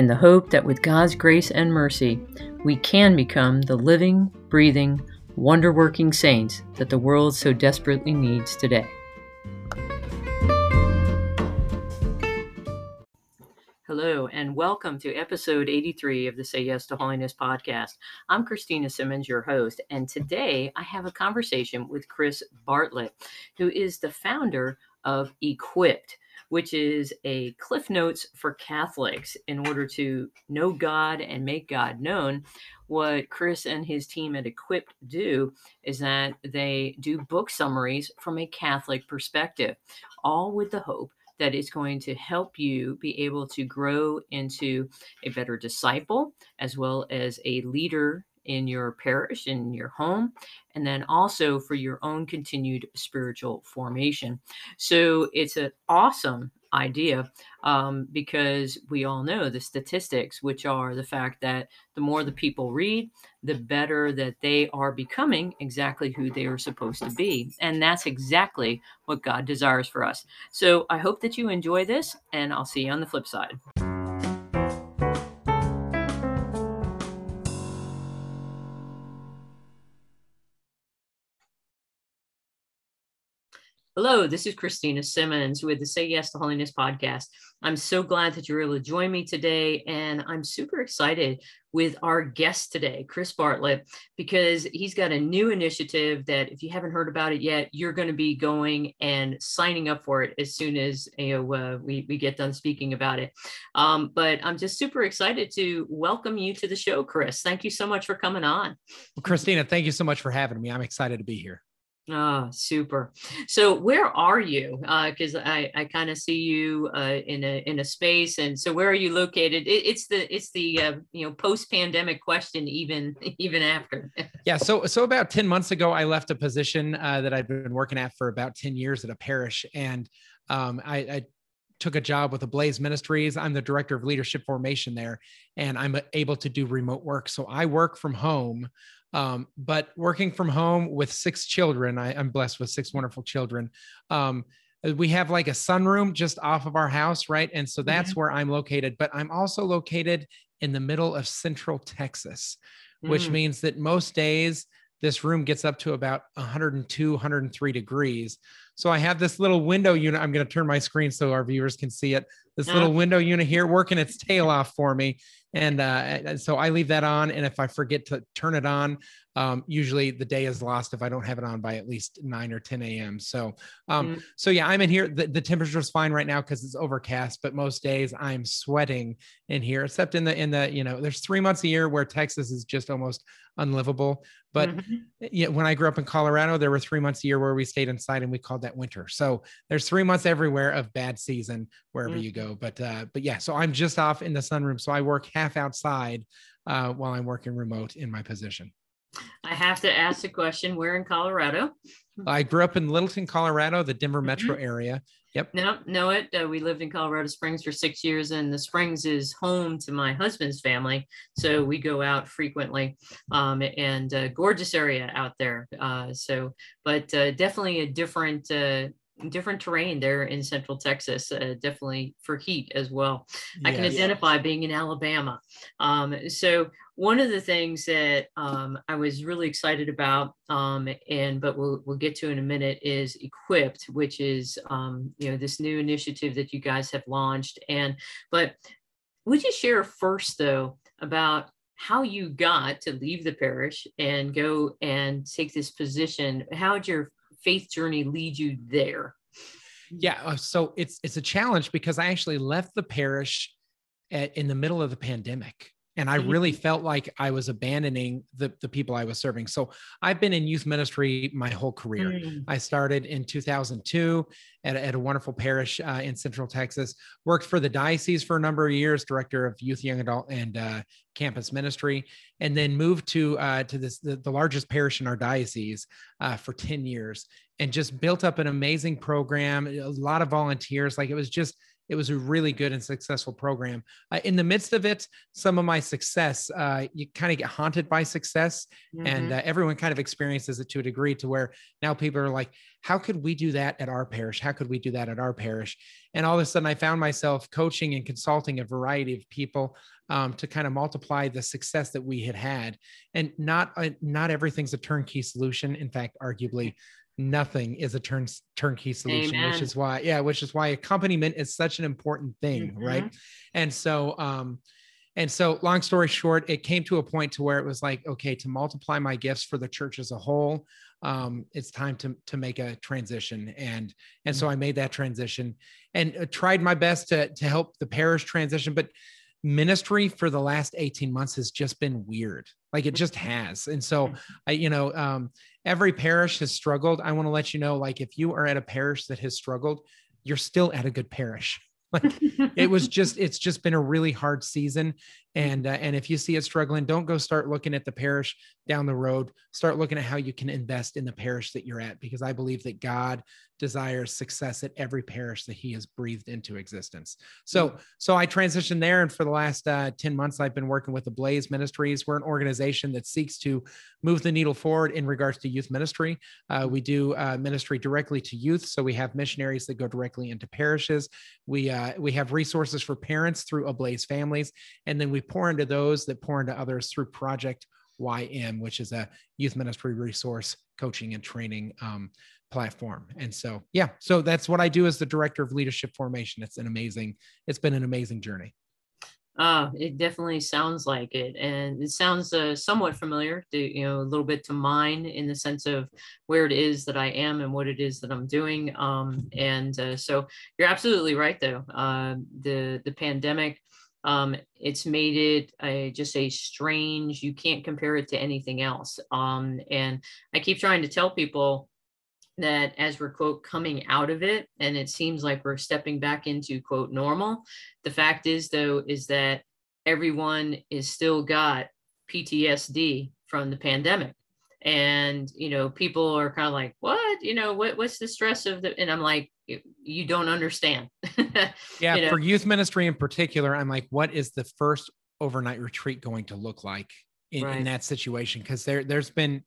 in the hope that with God's grace and mercy, we can become the living, breathing, wonder working saints that the world so desperately needs today. Hello, and welcome to episode 83 of the Say Yes to Holiness podcast. I'm Christina Simmons, your host, and today I have a conversation with Chris Bartlett, who is the founder of Equipt which is a Cliff Notes for Catholics in order to know God and make God known. What Chris and his team at Equipt do is that they do book summaries from a Catholic perspective, all with the hope that is going to help you be able to grow into a better disciple as well as a leader in your parish, in your home, and then also for your own continued spiritual formation. So it's an awesome idea um, because we all know the statistics, which are the fact that the more the people read, the better that they are becoming exactly who they are supposed to be. And that's exactly what God desires for us. So I hope that you enjoy this, and I'll see you on the flip side. Hello, this is Christina Simmons with the Say Yes to Holiness podcast. I'm so glad that you're able to join me today, and I'm super excited with our guest today, Chris Bartlett, because he's got a new initiative that, if you haven't heard about it yet, you're going to be going and signing up for it as soon as you know uh, we we get done speaking about it. Um, but I'm just super excited to welcome you to the show, Chris. Thank you so much for coming on. Well, Christina, thank you so much for having me. I'm excited to be here. Ah, oh, super. So where are you? Because uh, I, I kind of see you uh, in a in a space, and so where are you located? It, it's the it's the uh, you know post pandemic question, even even after. yeah. So so about ten months ago, I left a position uh, that I've been working at for about ten years at a parish, and um, I, I took a job with Ablaze Ministries. I'm the director of leadership formation there, and I'm able to do remote work. So I work from home um, but working from home with six children, I, am blessed with six wonderful children. Um, we have like a sunroom just off of our house, right? And so that's mm-hmm. where I'm located. But I'm also located in the middle of Central Texas, which mm. means that most days this room gets up to about 102, 103 degrees. So I have this little window unit. I'm going to turn my screen so our viewers can see it. This yeah. little window unit here working its tail off for me. And uh, so I leave that on. And if I forget to turn it on, um, usually the day is lost if I don't have it on by at least 9 or 10 a.m. So, um, mm so yeah, I'm in here. The, the temperature is fine right now because it's overcast, but most days I'm sweating in here, except in the, in the, you know, there's three months a year where Texas is just almost unlivable. But mm-hmm. yeah, when I grew up in Colorado, there were three months a year where we stayed inside and we called that winter. So there's three months everywhere of bad season wherever mm-hmm. you go. But uh, but yeah, so I'm just off in the sunroom. So I work half outside uh, while I'm working remote in my position. I have to ask the question where in Colorado? I grew up in Littleton, Colorado, the Denver mm-hmm. metro area. Yep. No, know it. Uh, we lived in Colorado Springs for six years, and the Springs is home to my husband's family. So we go out frequently, um, and uh, gorgeous area out there. Uh, so, but uh, definitely a different uh, different terrain there in central Texas, uh, definitely for heat as well. I can identify being in Alabama. Um, so one of the things that um, I was really excited about, um, and but we'll we'll get to in a minute, is Equipt, which is um, you know this new initiative that you guys have launched. And but would you share first though about how you got to leave the parish and go and take this position? How did your faith journey lead you there? Yeah, uh, so it's it's a challenge because I actually left the parish at, in the middle of the pandemic, and I really felt like I was abandoning the, the people I was serving. So I've been in youth ministry my whole career. Mm. I started in 2002 at, at a wonderful parish uh, in Central Texas, worked for the diocese for a number of years, director of youth, young adult, and uh, campus ministry, and then moved to uh, to this the, the, largest parish in our diocese uh, for 10 years and just built up an amazing program, a lot of volunteers. Like it was just it was a really good and successful program. Uh, in the midst of it, some of my success, uh, you kind of get haunted by success, mm-hmm. and uh, everyone kind of experiences it to a degree to where now people are like, how could we do that at our parish? How could we do that at our parish? And all of a sudden, I found myself coaching and consulting a variety of people um, to kind of multiply the success that we had had. And not uh, not everything's a turnkey solution. In fact, arguably nothing is a turn turnkey solution Amen. which is why yeah which is why accompaniment is such an important thing mm-hmm. right and so um and so long story short it came to a point to where it was like okay to multiply my gifts for the church as a whole um it's time to to make a transition and and so mm-hmm. i made that transition and uh, tried my best to to help the parish transition but ministry for the last 18 months has just been weird. Like it just has. And so i you know um every parish has struggled. I want to let you know like if you are at a parish that has struggled you're still at a good parish. Like it was just it's just been a really hard season and uh, and if you see it struggling don't go start looking at the parish down the road. Start looking at how you can invest in the parish that you're at because i believe that god desires success at every parish that he has breathed into existence. So mm-hmm. so i transitioned there and for the last uh, 10 months i've been working with Ablaze ministries. We're an organization that seeks to move the needle forward in regards to youth ministry. Uh, we do uh, ministry directly to youth so we have missionaries that go directly into parishes. We uh, we have resources for parents through ablaze families and then we we pour into those that pour into others through Project YM, which is a youth ministry resource coaching and training um, platform. And so, yeah, so that's what I do as the director of leadership formation. It's an amazing, it's been an amazing journey. Uh, it definitely sounds like it, and it sounds uh, somewhat familiar to you know a little bit to mine in the sense of where it is that I am and what it is that I'm doing. Um, and uh, so you're absolutely right, though. Uh, the the pandemic um, it's made it a, just a strange you can't compare it to anything else. Um, and i keep trying to tell people that as we're quote coming out of it and it seems like we're stepping back into quote normal the fact is though is that everyone is still got ptsd from the pandemic. And you know people are kind of like what you know what what's the stress of the and i'm like you don't understand yeah you know? for youth ministry in particular i'm like what is the first overnight retreat going to look like in, right. in that situation because there there's been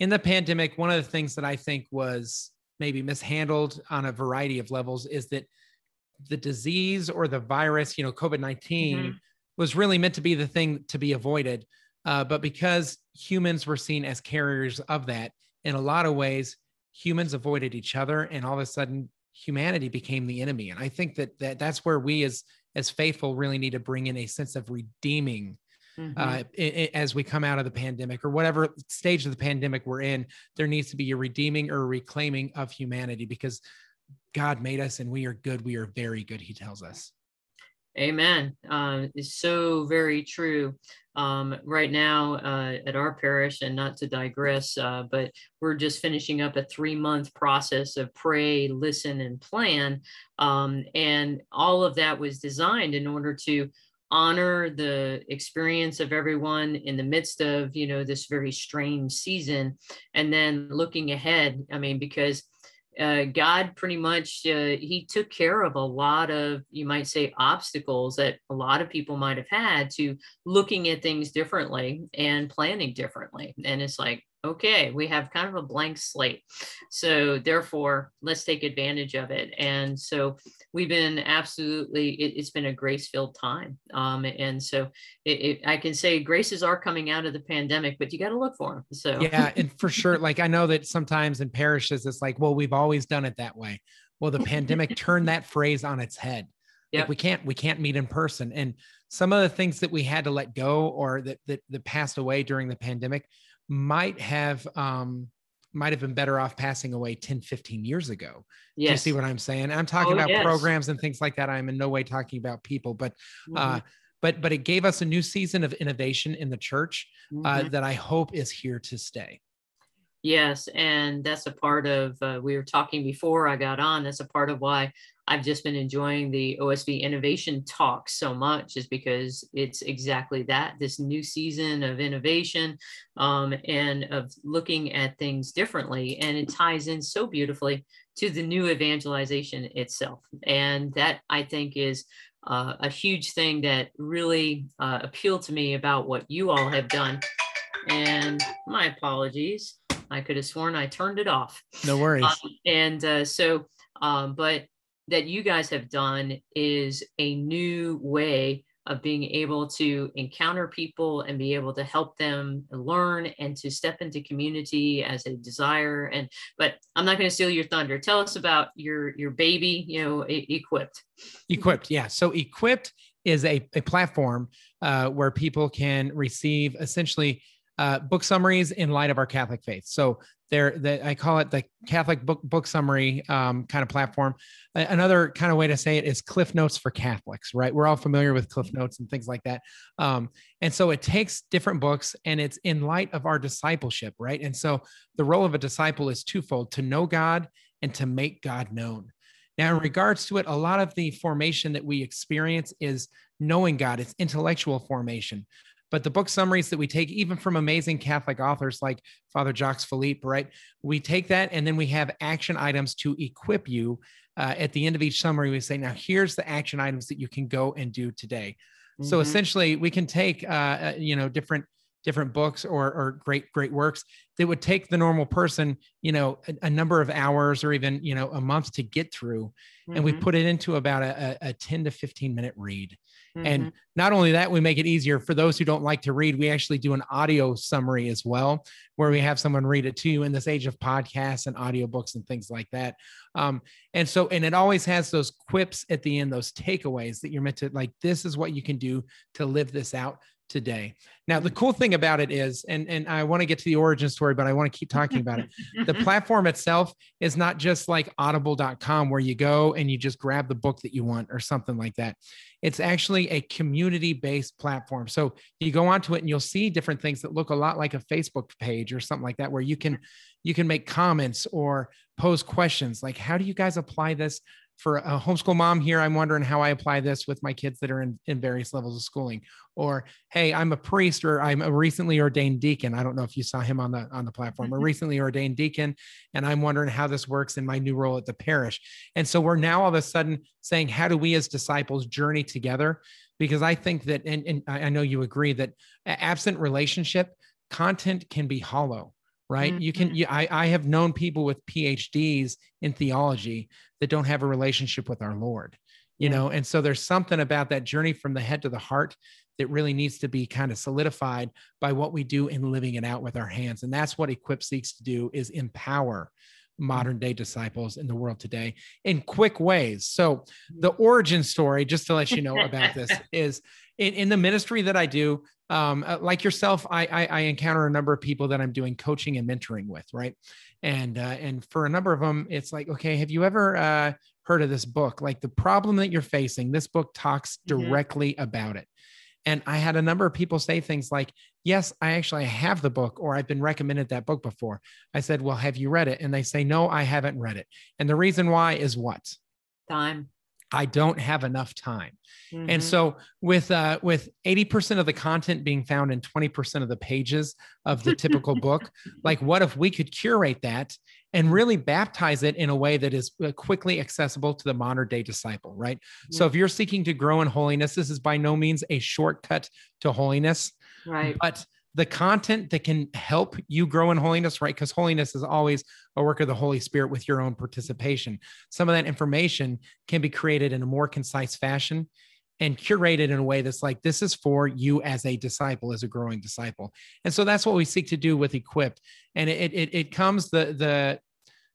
in the pandemic one of the things that i think was maybe mishandled on a variety of levels is that the disease or the virus you know covid-19 mm-hmm. was really meant to be the thing to be avoided uh, but because humans were seen as carriers of that, in a lot of ways, humans avoided each other, and all of a sudden, humanity became the enemy. And I think that, that that's where we as as faithful really need to bring in a sense of redeeming Mm-hmm. Uh, it, it, as we come out of the pandemic or whatever stage of the pandemic we're in, there needs to be a redeeming or a reclaiming of humanity because God made us and we are good. We are very good, he tells us. Amen. Uh, it's so very true. Um, right now uh, at our parish, and not to digress, uh, but we're just finishing up a three month process of pray, listen, and plan. Um, and all of that was designed in order to honor the experience of everyone in the midst of you know this very strange season and then looking ahead i mean because uh, God pretty much uh, he took care of a lot of you might say obstacles that a lot of people might have had to looking at things differently and planning differently. And it's like okay, we have kind of a blank slate. So therefore, let's take advantage of it. And so we've been absolutely, it, has been a grace-filled time. Um, and so it, it, I can say graces are coming out of the pandemic, but you got to look for them. So yeah, and for sure, like I know that sometimes in parishes, it's like, well, we've always done it that way. Well, the pandemic turned that phrase on its head. Yep. Like we can't we can't meet in person and some of the things that we had to let go or that that, that passed away during the pandemic might have um might have been better off passing away 10 15 years ago yes. you see what i'm saying i'm talking oh, about yes. programs and things like that i'm in no way talking about people but uh, mm-hmm. uh but but it gave us a new season of innovation in the church uh, Mhm. that I hope is here to stay. Yes, and that's a part of, uh, we were talking before I got on, that's a part of why I've just been enjoying the OSV Innovation Talk so much, is because it's exactly that this new season of innovation um, and of looking at things differently. And it ties in so beautifully to the new evangelization itself. And that I think is uh, a huge thing that really uh, appealed to me about what you all have done. And my apologies. I could have sworn I turned it off. No worries. Um, and uh, so, um, but that you guys have done is a new way of being able to encounter people and be able to help them learn and to step into community as a desire. And but I'm not going to steal your thunder. Tell us about your your baby, you know, e- Equipt. Equipt, yeah. So Equipt is a, a platform uh, where people can receive essentially uh, book summaries in light of our Catholic faith. So there, the, I call it the Catholic book book summary um, kind of platform. Another kind of way to say it is Cliff Notes for Catholics, right? We're all familiar with Cliff Notes and things like that. Um, and so it takes different books and it's in light of our discipleship, right? And so the role of a disciple is twofold: to know God and to make God known. Now, in regards to it, a lot of the formation that we experience is knowing God, it's intellectual formation. But the book summaries that we take, even from amazing Catholic authors like Father Jacques Philippe, right? We take that and then we have action items to equip you. Uh, at the end of each summary, we say, now here's the action items that you can go and do today. So Mhm. essentially, we can take, uh, uh, you know, different different books or, or great great works that would take the normal person, you know, a, a number of hours or even you know a month to get through, and we Mhm. put it into about a, a, a 10 to 15 minute read. Mhm. And not only that, we make it easier for those who don't like to read. We actually do an audio summary as well, where we have someone read it to you in this age of podcasts and audiobooks and things like that. Um, and so, and it always has those quips at the end, those takeaways that you're meant to like, this is what you can do to live this out today. Now, the cool thing about it is, and, and I want to get to the origin story, but I want to keep talking about it. The platform itself is not just like audible.com where you go and you just grab the book that you want or something like that. It's actually a community based platform. So you go onto it and you'll see different things that look a lot like a Facebook page or something like that, where you can you can make comments or pose questions like, how do you guys apply this? For a homeschool mom here, I'm wondering how I apply this with my kids that are in, in various levels of schooling. Or, hey, I'm a priest or I'm a recently ordained deacon. I don't know if you saw him on the on the platform, a mm-hmm. recently ordained deacon, and I'm wondering how this works in my new role at the parish. And so we're now all of a sudden saying, how do we as disciples journey together? Because I think that, and, and I I know you agree that absent relationship, content can be hollow, right? You can, Mhm. you, I, I have known people with PhDs in theology that don't have a relationship with our Lord, you Yeah. know? And so there's something about that journey from the head to the heart that really needs to be kind of solidified by what we do in living it out with our hands. And that's what Equip seeks to do is empower modern day disciples in the world today in quick ways. So the origin story, just to let you know about this, is in, in the ministry that I do. Um, uh, like yourself, I, I I encounter a number of people that I'm doing coaching and mentoring with, right? And uh, and for a number of them, it's like, okay, have you ever uh, heard of this book? Like the problem that you're facing, this book talks Mhm. directly about it. And I had a number of people say things like, Yes, I actually have the book, or I've been recommended that book before. I said, Well, have you read it? And they say, No, I haven't read it. And the reason why is what? time. I don't have enough time. And Mhm. so with uh, with 80% of the content being found in 20% of the pages of the typical book, like what if we could curate that and really baptize it in a way that is uh, quickly accessible to the modern day disciple, right? So if you're seeking to grow in holiness, this is by no means a shortcut to holiness, right. but the content that can help you grow in holiness, right? Because holiness is always a work of the Holy Spirit with your own participation. Some of that information can be created in a more concise fashion and curated in a way that's like, this is for you as a disciple, as a growing disciple. And so that's what we seek to do with Equipt. And it, it, it comes, the, the,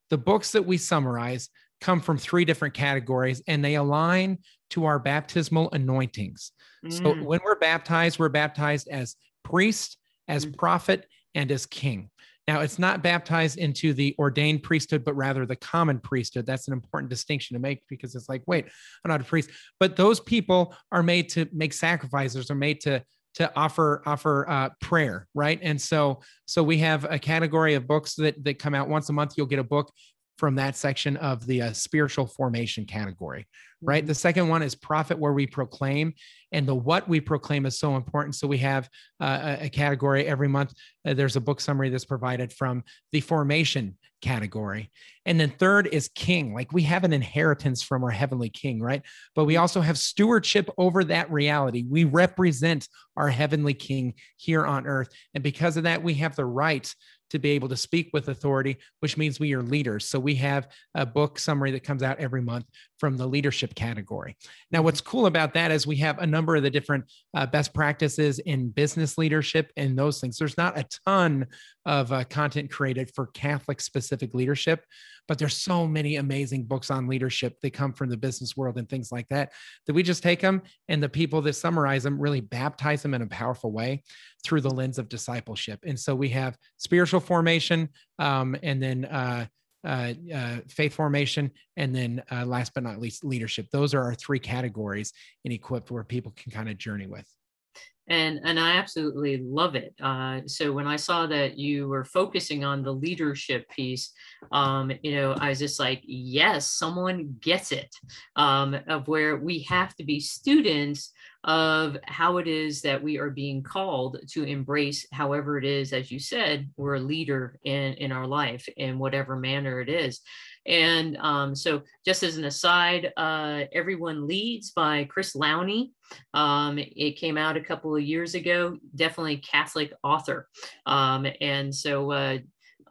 the books that we summarize come from three different categories and they align to our baptismal anointings. So Mm. when we're baptized, we're baptized as priest, as Mm. prophet, and as king. Now, it's not baptized into the ordained priesthood, but rather the common priesthood. That's an important distinction to make because it's like, wait, I'm not a priest. But those people are made to make sacrifices, are made to to offer offer uh, prayer, right? And so so we have a category of books that that come out once a month. You'll get a book from that section of the uh, spiritual formation category, right? Mm-hmm. The second one is prophet, where we proclaim, and the what we proclaim is so important. So we have uh, a category every month. Uh, there's a book summary that's provided from the formation category. And then third is king. Like we have an inheritance from our heavenly king, right? But we also have stewardship over that reality. We represent our heavenly king here on earth. And because of that, we have the right to be able to speak with authority, which means we are leaders. So we have a book summary that comes out every month from the leadership category. Now, what's cool about that is we have a number of the different uh, best practices in business leadership and those things. There's not a ton of uh, content created for Catholic specific leadership, but there's so many amazing books on leadership that come from the business world and things like that that we just take them and the people that summarize them really baptize them in a powerful way through the lens of discipleship. And so we have spiritual formation um, and then uh, uh, uh, faith formation, and then uh, last but not least, leadership. Those are our three categories in Equipt where people can kind of journey with and and I absolutely love it. Uh, so when I saw that you were focusing on the leadership piece, um, you know, I was just like, yes, someone gets it. Um, of where we have to be students of how it is that we are being called to embrace, however it is, as you said, we're a leader in in our life in whatever manner it is. And um, so, just as an aside, uh, Everyone Leads by Chris Lowney. Um, it came out a couple of years ago, definitely Catholic author. Um, and so, uh,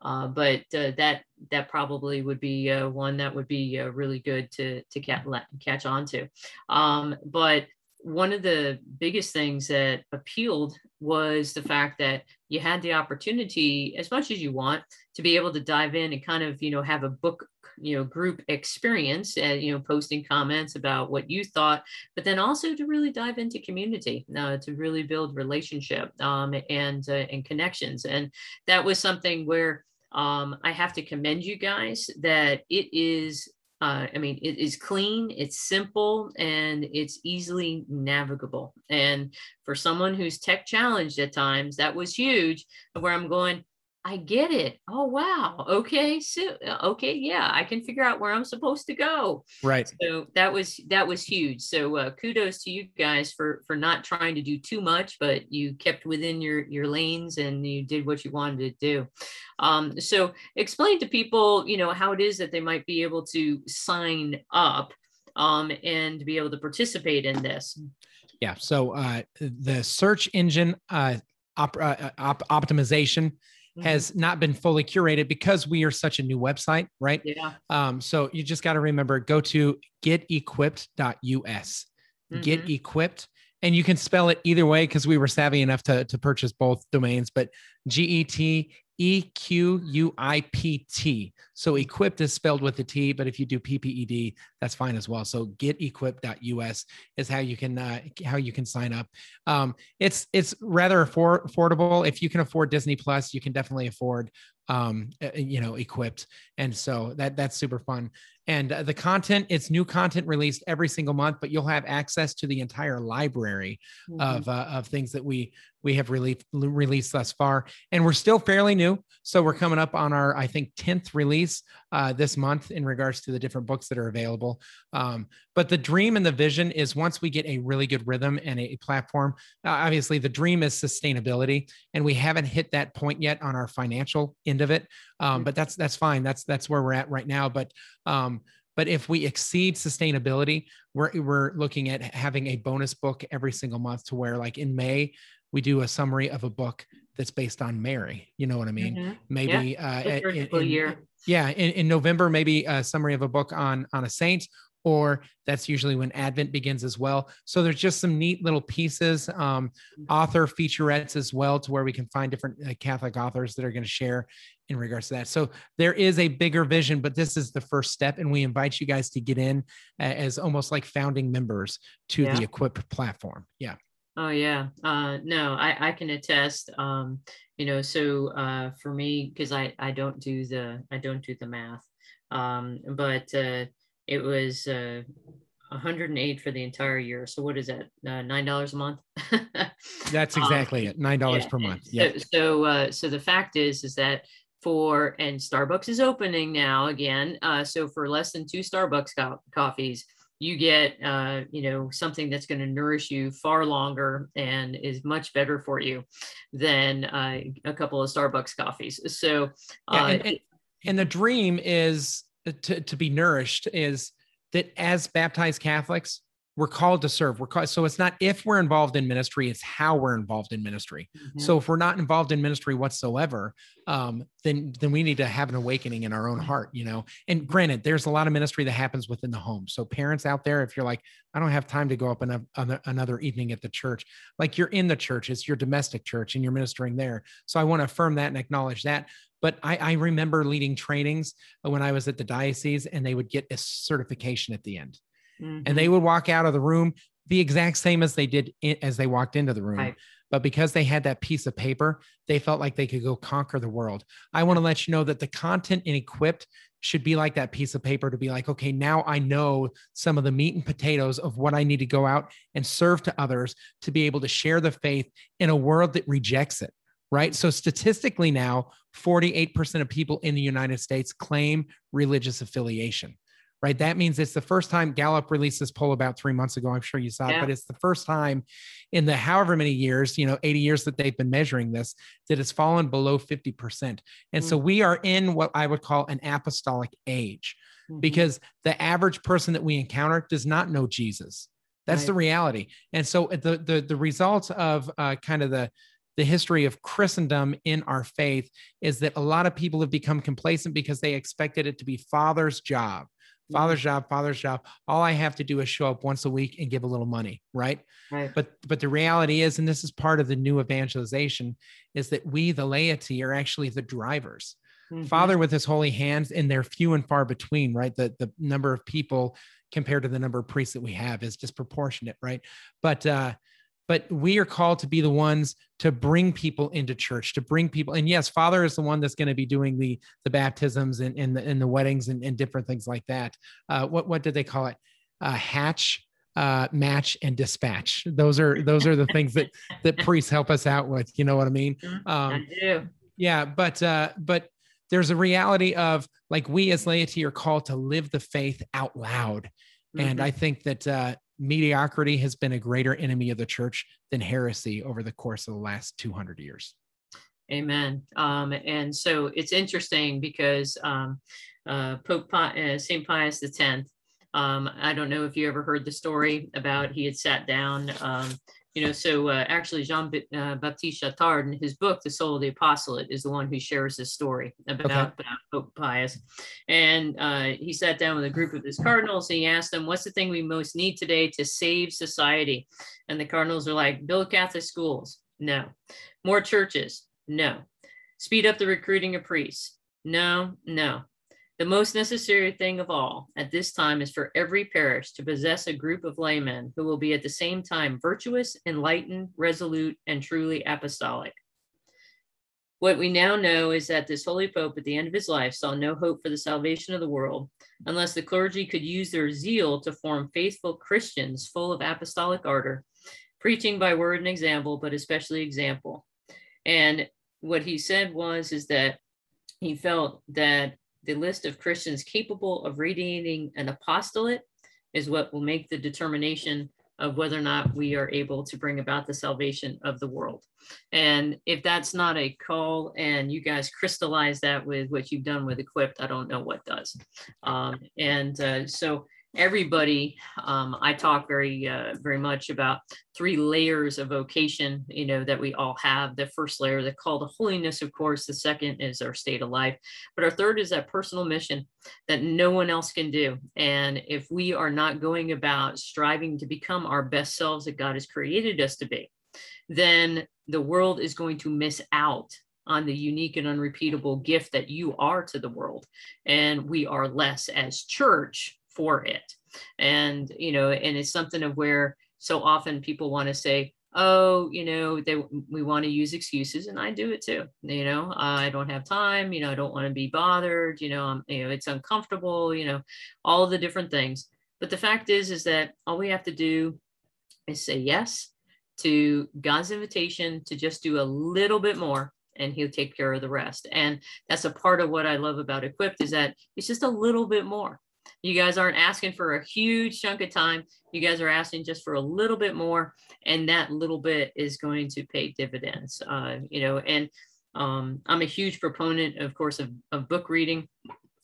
uh, but uh, that that probably would be uh, one that would be uh, really good to to catch catch on to. Um, but one of the biggest things that appealed was the fact that you had the opportunity as much as you want to be able to dive in and kind of you know have a book you know group experience and you know posting comments about what you thought but then also to really dive into community uh, to really build relationship um, and uh, and connections and that was something where um, i have to commend you guys that it is uh, I mean, it is clean, it's simple, and it's easily navigable. And for someone who's tech challenged at times, that was huge. Where I'm going, I get it. Oh wow. Okay. So okay, yeah, I can figure out where I'm supposed to go. Right. So that was that was huge. So uh, kudos to you guys for for not trying to do too much, but you kept within your your lanes and you did what you wanted to do. Um, so explain to people, you know, how it is that they might be able to sign up um, and be able to participate in this. Yeah. So uh, the search engine uh, op- uh, op- optimization mm-hmm. has not been fully curated because we are such a new website, right? Yeah. Um, so you just got to remember go to getequipped.us. Mm-hmm. Get equipped. And you can spell it either way because we were savvy enough to, to purchase both domains, but G E T E Q U I P T. So Equipt is spelled with a T, but if you do PPED, that's fine as well. So getequipped.us is how you can uh, how you can sign up. Um, it's it's rather affordable. If you can afford Disney Plus, you can definitely afford um, uh, you know Equipt, and so that that's super fun and uh, the content it's new content released every single month but you'll have access to the entire library mm-hmm. of uh, of things that we we have released released thus far. And we're still fairly new. So we're coming up on our i think 10th release uh, this month in regards to the different books that are available. Um, but the dream and the vision is once we get a really good rhythm and a platform uh, obviously the dream is sustainability and we haven't hit that point yet on our financial end of it um, mm-hmm. but that's that's fine that's that's where we're at right now but um, but if we exceed sustainability, we're, we're looking at having a bonus book every single month to where, like in May, we do a summary of a book that's based on Mary. You know what I mean? Mm-hmm. Maybe yeah. uh, in, in, year. Yeah, in, in November, maybe a summary of a book on on a saint, or that's usually when Advent begins as well. So there's just some neat little pieces, um, mm-hmm. author featurettes as well, to where we can find different uh, Catholic authors that are going to share in regards to that. So there is a bigger vision, but this is the first step, and we invite you guys to get in as almost like founding members to yeah. the Equip platform. Yeah. Oh yeah. Uh, no, I, I can attest. Um, you know, so uh, for me, because I I don't do the I don't do the math, um, but uh, it was uh, 108 for the entire year. So what is that? Uh, Nine dollars a month. That's exactly um, it. Nine dollars yeah. per month. Yeah. So so, uh, so the fact is is that for and Starbucks is opening now again. Uh, so for less than two Starbucks co- coffees, you get uh, you know something that's going to nourish you far longer and is much better for you than uh, a couple of Starbucks coffees. So yeah, and, uh, and, and the dream is to, to be nourished is that as baptized Catholics, we're called to serve. We're called, so it's not if we're involved in ministry, it's how we're involved in ministry. Mm-hmm. So if we're not involved in ministry whatsoever, um, then then we need to have an awakening in our own heart, you know. And granted, there's a lot of ministry that happens within the home. So parents out there, if you're like, I don't have time to go up another, another evening at the church, like you're in the church, it's your domestic church, and you're ministering there. So I want to affirm that and acknowledge that. But I, I remember leading trainings when I was at the diocese, and they would get a certification at the end mm-hmm. and they would walk out of the room the exact same as they did in, as they walked into the room. Right. But because they had that piece of paper, they felt like they could go conquer the world. I want to let you know that the content in Equipt should be like that piece of paper to be like, okay, now I know some of the meat and potatoes of what I need to go out and serve to others to be able to share the faith in a world that rejects it. Right. So, statistically, now 48% of people in the United States claim religious affiliation right? That means it's the first time Gallup released this poll about three months ago. I'm sure you saw yeah. it, but it's the first time in the however many years, you know, 80 years that they've been measuring this, that it's fallen below 50%. And mm-hmm. so we are in what I would call an apostolic age mm-hmm. because the average person that we encounter does not know Jesus. That's right. the reality. And so the the the result of uh, kind of the the history of Christendom in our faith is that a lot of people have become complacent because they expected it to be father's job father's job father's job. All i have to do is show up once a week and give a little money right? right. But but the reality is and this is part of the new evangelization is that we the laity are actually the drivers. Mm-hmm. father with his holy hands and they're few and far between right? The the number of people compared to the number of priests that we have is disproportionate right? But uh but we are called to be the ones to bring people into church to bring people and yes father is the one that's going to be doing the the baptisms and, and the and the weddings and, and different things like that uh, what what did they call it uh, hatch uh, match and dispatch those are those are the things that that priests help us out with you know what i mean mm-hmm. um, I do. yeah but uh but there's a reality of like we as laity are called to live the faith out loud mm-hmm. and i think that uh mediocrity has been a greater enemy of the church than heresy over the course of the last 200 years. Amen. Um, and so it's interesting because um, uh, Pope uh, St. Pius X, um, I don't know if you ever heard the story about he had sat down um, you know, so uh, actually Jean uh, Baptiste Chautard in his book, The Soul of the Apostolate, is the one who shares this story about, okay. about Pope Pius. And uh, he sat down with a group of his cardinals and he asked them, what's the thing we most need today to save society? And the cardinals are like, build Catholic schools. No. More churches. No. Speed up the recruiting of priests. No, no. The most necessary thing of all at this time is for every parish to possess a group of laymen who will be at the same time virtuous, enlightened, resolute, and truly apostolic. What we now know is that this holy pope at the end of his life saw no hope for the salvation of the world unless the clergy could use their zeal to form faithful Christians full of apostolic ardor, preaching by word and example, but especially example. And what he said was is that he felt that the list of Christians capable of radiating an apostolate is what will make the determination of whether or not we are able to bring about the salvation of the world. And if that's not a call and you guys crystallize that with what you've done with Equipt, I don't know what does. Um, and uh, so everybody um, i talk very uh, very much about three layers of vocation you know that we all have. The first layer they call the holiness of course. The second is our state of life. But our third is that personal mission that no one else can do. And if we are not going about striving to become our best selves that god has created us to be then the world is going to miss out on the unique and unrepeatable gift that you are to the world. And we are less as church for it. And, you know, and it's something of where so often people want to say, oh, you know, they we want to use excuses, and I do it too. You know, I don't have time. You know, I don't want to be bothered. You know, I'm, you know, it's uncomfortable. You know, all the different things. But the fact is, is that all we have to do is say yes to God's invitation to just do a little bit more and he'll take care of the rest. And that's a part of what I love about Equipt is that it's just a little bit more. You guys aren't asking for a huge chunk of time. You guys are asking just for a little bit more, and that little bit is going to pay dividends. Uh, you know, and um, I'm a huge proponent, of course, of, of book reading.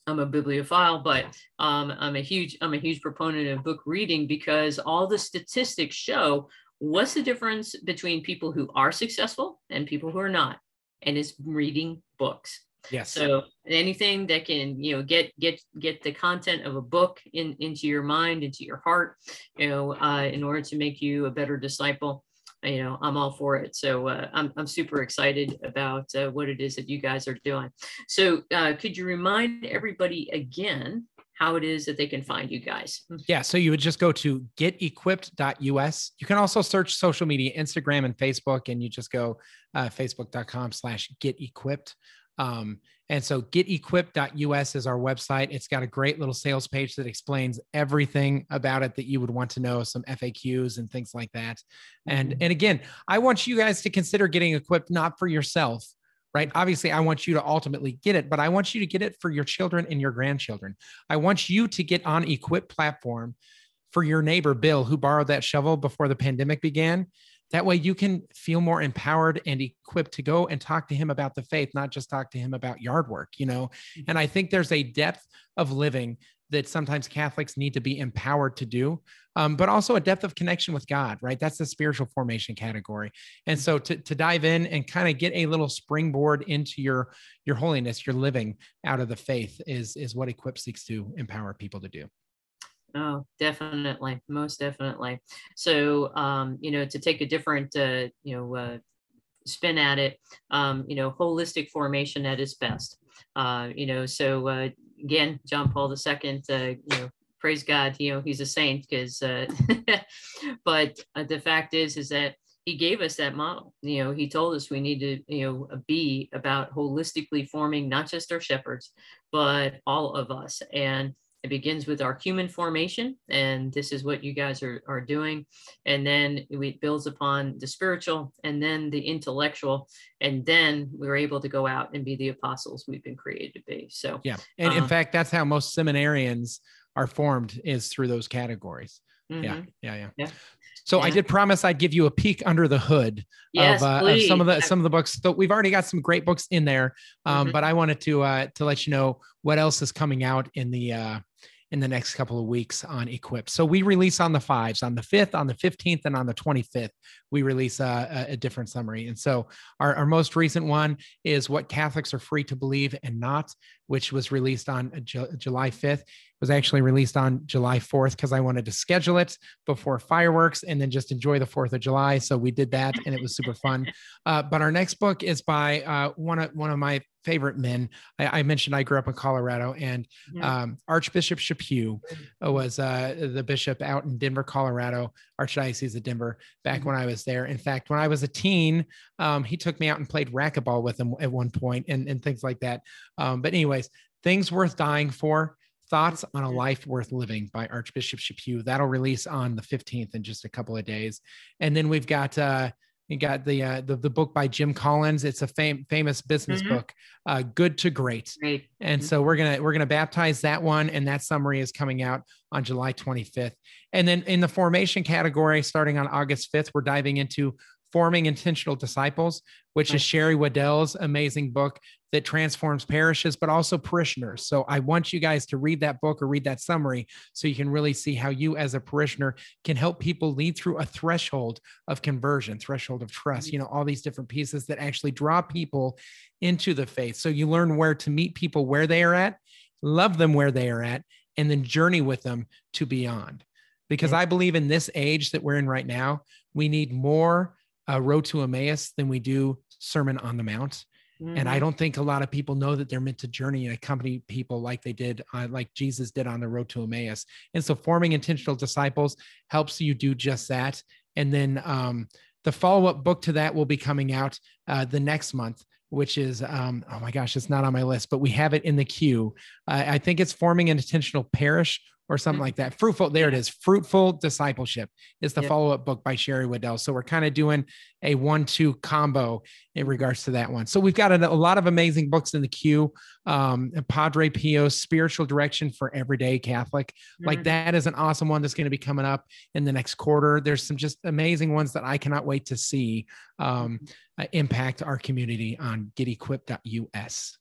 I'm a bibliophile, but um, I'm a huge I'm a huge proponent of book reading because all the statistics show what's the difference between people who are successful and people who are not, and it's reading books. Yes. So anything that can, you know, get get get the content of a book in into your mind, into your heart, you know, uh, in order to make you a better disciple, you know, I'm all for it. So uh, I'm I'm super excited about uh, what it is that you guys are doing. So uh, could you remind everybody again how it is that they can find you guys? Yeah. So you would just go to getequipped.us. You can also search social media, Instagram and Facebook, and you just go uh, facebook.com slash getequipped. Um, and so getequipped.us is our website. It's got a great little sales page that explains everything about it that you would want to know, some FAQs and things like that. And mm-hmm. and again, I want you guys to consider getting equipped not for yourself, right? Obviously, I want you to ultimately get it, but I want you to get it for your children and your grandchildren. I want you to get on Equip platform for your neighbor Bill who borrowed that shovel before the pandemic began that way you can feel more empowered and equipped to go and talk to him about the faith, not just talk to him about yard work, you know? Mm-hmm. And I think there's a depth of living that sometimes Catholics need to be empowered to do, um, but also a depth of connection with God, right? That's the spiritual formation category. And so to, to dive in and kind of get a little springboard into your your holiness, your living out of the faith is is what Equip seeks to empower people to do. Oh, definitely, most definitely. So, um, you know, to take a different, uh, you know, uh, spin at it, um, you know, holistic formation at its best. Uh, you know, so uh, again, John Paul II, uh, you know, praise God, you know, he's a saint because, uh, but uh, the fact is, is that he gave us that model. You know, he told us we need to, you know, be about holistically forming not just our shepherds, but all of us. And it begins with our human formation, and this is what you guys are, are doing. And then it builds upon the spiritual and then the intellectual. And then we're able to go out and be the apostles we've been created to be. So, yeah. And in um, fact, that's how most seminarians are formed is through those categories. Mm-hmm. Yeah. Yeah. Yeah. yeah. So yeah. I did promise I'd give you a peek under the hood yes, of, uh, of, some of the some of the books. So we've already got some great books in there, um, mm-hmm. but I wanted to uh, to let you know what else is coming out in the uh, in the next couple of weeks on Equip. So we release on the fives, on the 5th, on the 15th, and on the 25th, we release a, a different summary. And so our, our, most recent one is What Catholics Are Free to Believe and Not, which was released on July 5th It was actually released on July 4th because I wanted to schedule it before fireworks and then just enjoy the 4th of July. So we did that and it was super fun. Uh, but our next book is by uh, one, of, one of my favorite men. I, I, mentioned I grew up in Colorado and um, Archbishop Chaput was uh, the bishop out in Denver, Colorado, Archdiocese of Denver, back mm-hmm. when I was there. In fact, when I was a teen, um, he took me out and played racquetball with him at one point and, and things like that. Um, but anyways, things worth dying for. Thoughts on a Life Worth Living by Archbishop Chaput. That'll release on the 15th in just a couple of days. And then we've got uh you got the uh, the, the book by Jim Collins. It's a fam- famous business mm-hmm. book, uh, Good to Great. Great. And mm-hmm. so we're gonna we're gonna baptize that one, and that summary is coming out on July 25th. And then in the formation category, starting on August 5th, we're diving into Forming Intentional Disciples, which is Sherry Weddell's amazing book that transforms parishes, but also parishioners. So I want you guys to read that book or read that summary so you can really see how you, as a parishioner, can help people lead through a threshold of conversion, threshold of trust, you know, all these different pieces that actually draw people into the faith. So you learn where to meet people where they are at, love them where they are at, and then journey with them to beyond. Because I believe in this age that we're in right now, we need more uh, Road to Emmaus than we do Sermon on the Mount. Mm-hmm. And I mm-hmm. don't think a lot of people know that they're meant to journey and accompany people like they did, uh, like Jesus did on the road to Emmaus. And so forming intentional disciples helps you do just that. And then um, the follow up book to that will be coming out uh, the next month which is um, oh my gosh, it's not on my list, but we have it in the queue. Uh, I think it's forming an intentional parish or something mm-hmm. like that. Fruitful, there it is. Fruitful discipleship is the yep. follow-up book by Sherry Weddell. So we're kind of doing a one-two combo in regards to that one. So we've got a, a lot of amazing books in the queue. Um, Padre Pio's Spiritual Direction for Everyday Catholic, mm-hmm. like that is an awesome one that's going to be coming up in the next quarter. There's some just amazing ones that I cannot wait to see um, mm-hmm. uh, impact our community on getequipped.us.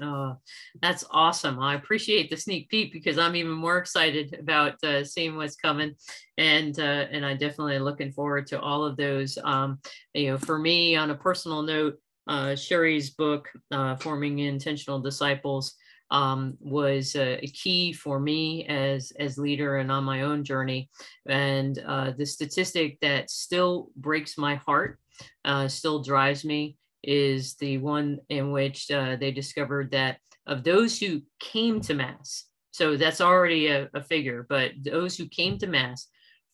Oh, that's awesome. I appreciate the sneak peek because I'm even more excited about uh, seeing what's coming. And uh, and I definitely looking forward to all of those. Um, you know, for me, on a personal note, uh, Sherry's book, uh, Forming Intentional Disciples, um, was a key for me as as leader and on my own journey. And uh, the statistic that still breaks my heart, uh, still drives me, is the one in which uh, they discovered that of those who came to Mass, so that's already a, a figure, but those who came to Mass,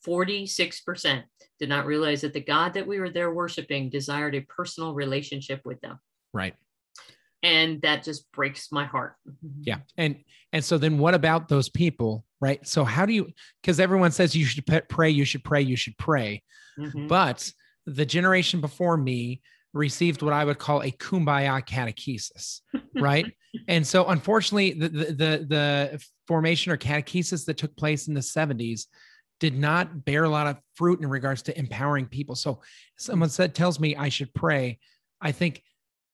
46% did not realize that the God that we were there worshiping desired a personal relationship with them. Right. And that just breaks my heart. Yeah. And and so then what about those people, right? So how do you cuz everyone says you should pray, you should pray, you should pray. Mm-hmm. But the generation before me received what I would call a kumbaya catechesis, right? and so, unfortunately, the, the, the the formation or catechesis that took place in the 70s did not bear a lot of fruit in regards to empowering people. So, someone said tells me I should pray. I think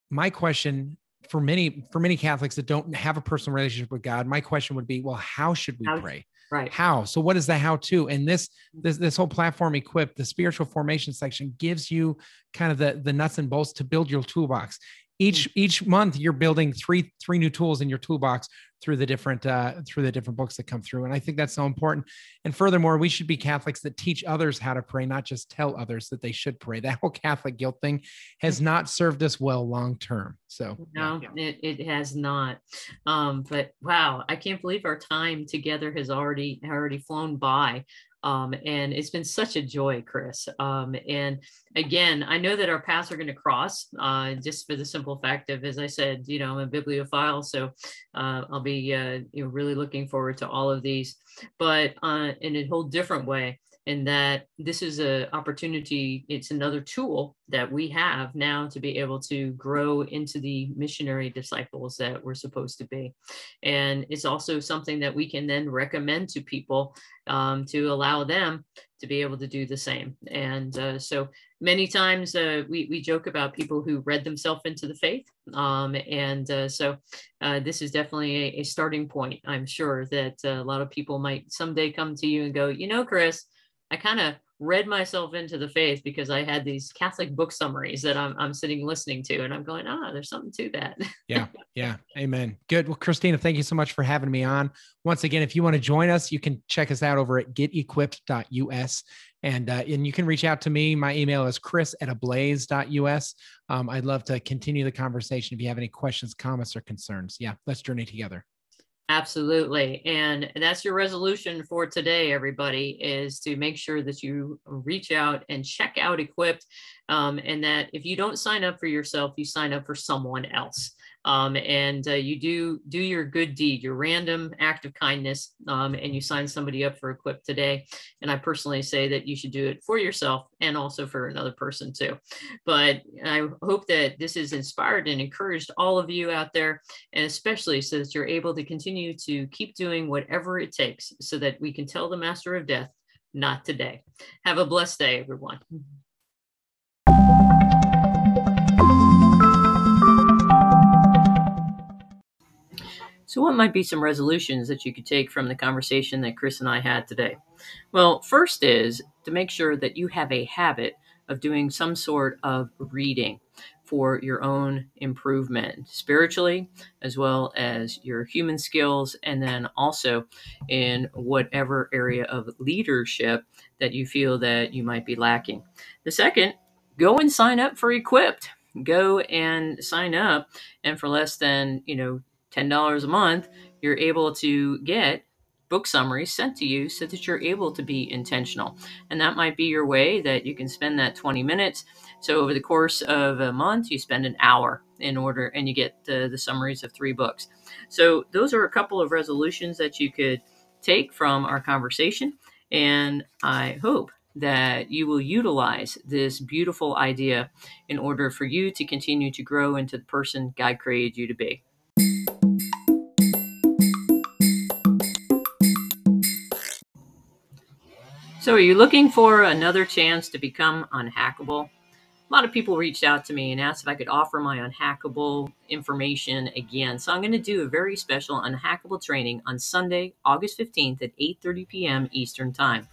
my question for many for many Catholics that don't have a personal relationship with God, my question would be, well, how should we how, pray? Right. How? So what is the how to? And this mm-hmm. this this whole platform Equipt, the spiritual formation section gives you kind of the the nuts and bolts to build your toolbox each each month you're building three three new tools in your toolbox through the different uh, through the different books that come through. And i think that's so important. And furthermore we should be catholics that teach others how to pray not just tell others that they should pray. That whole catholic guilt thing has not served us well long term so no yeah. it, it has not. Um but wow i can't believe our time together has already already flown by um, and it's been such a joy, Chris. Um, and again, I know that our paths are going to cross uh, just for the simple fact of, as I said, you know, I'm a bibliophile, so uh, I'll be uh, you know, really looking forward to all of these, but uh, in a whole different way and that this is an opportunity it's another tool that we have now to be able to grow into the missionary disciples that we're supposed to be. And it's also something that we can then recommend to people um, to allow them to be able to do the same. And uh, so many times uh, we, we joke about people who read themselves into the faith um, and uh, so uh, this is definitely a, a, starting point. I'm sure that uh, a lot of people might someday come to you and go you know chris I kind of read myself into the faith because I had these Catholic book summaries that I'm, I'm sitting listening to, and I'm going, ah, there's something to that. yeah, yeah, amen. Good. Well, Christina, thank you so much for having me on. Once again, if you want to join us, you can check us out over at getequipt.us. And, uh, and you can reach out to me. My email is chris at ablaze.us. Um, I'd love to continue the conversation if you have any questions, comments, or concerns. Yeah, let's journey together. Absolutely. And that's your resolution for today, everybody, is to make sure that you reach out and check out Equipt. Um, and that if you don't sign up for yourself, you sign up for someone else um, and uh, you do do your good deed, your random act of kindness, um, and you sign somebody up for Equipt today. And I personally say that you should do it for yourself and also for another person too. But I hope that this has inspired and encouraged all of you out there, and especially so that you're able to continue to keep doing whatever it takes so that we can tell the Master of Death, not today. Have a blessed day, everyone. So, what might be some resolutions that you could take from the conversation that Chris and I had today? Well, first is to make sure that you have a habit of doing some sort of reading for your own improvement spiritually, as well as your human skills, and then also in whatever area of leadership that you feel that you might be lacking. The second, go and sign up for Equipt. Go and sign up, and for less than you know $10 a month, you're able to get book summaries sent to you so that you're able to be intentional. And that might be your way that you can spend that 20 minutes. So over the course of a month, you spend an hour in order and you get the, the summaries of three books. So those are a couple of resolutions that you could take from our conversation. And I hope that you will utilize this beautiful idea in order for you to continue to grow into the person God created you to be. So, are you looking for another chance to become unhackable? A lot of people reached out to me and asked if I could offer my unhackable information again. So I'm going to do a very special unhackable training on Sunday, August 15th at 8:30 p.m. Eastern Time.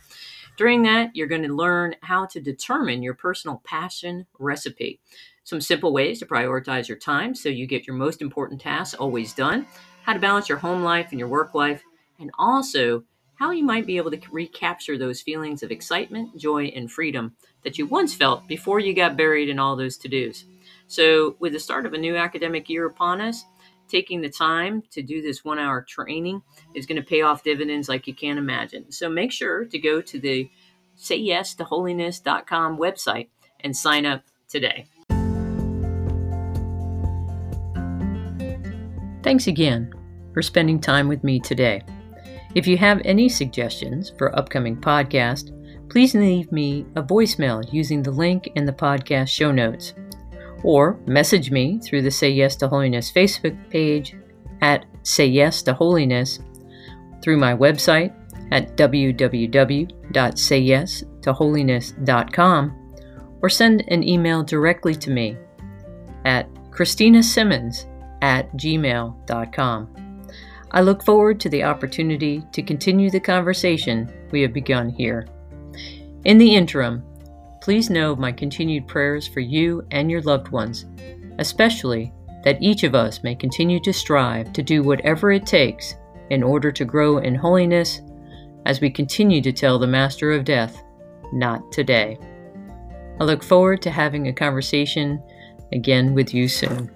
During that, you're going to learn how to determine your personal passion recipe. Some simple ways to prioritize your time so you get your most important tasks always done, how to balance your home life and your work life, and also how you might be able to recapture those feelings of excitement, joy, and freedom that you once felt before you got buried in all those to dos. So, with the start of a new academic year upon us, taking the time to do this one hour training is going to pay off dividends like you can't imagine. So make sure to go to the sayyestoholiness.com website and sign up today. Thanks again for spending time with me today. If you have any suggestions for upcoming podcast, please leave me a voicemail using the link in the podcast show notes or message me through the Say Yes to Holiness Facebook page at Say Yes to Holiness, through my website at www.sayyestoholiness.com, or send an email directly to me at Christina Simmons at gmail.com. I look forward to the opportunity to continue the conversation we have begun here. In the interim, please know my continued prayers for you and your loved ones, especially that each of us may continue to strive to do whatever it takes in order to grow in holiness as we continue to tell the Master of Death, not today. I look forward to having a conversation again with you soon.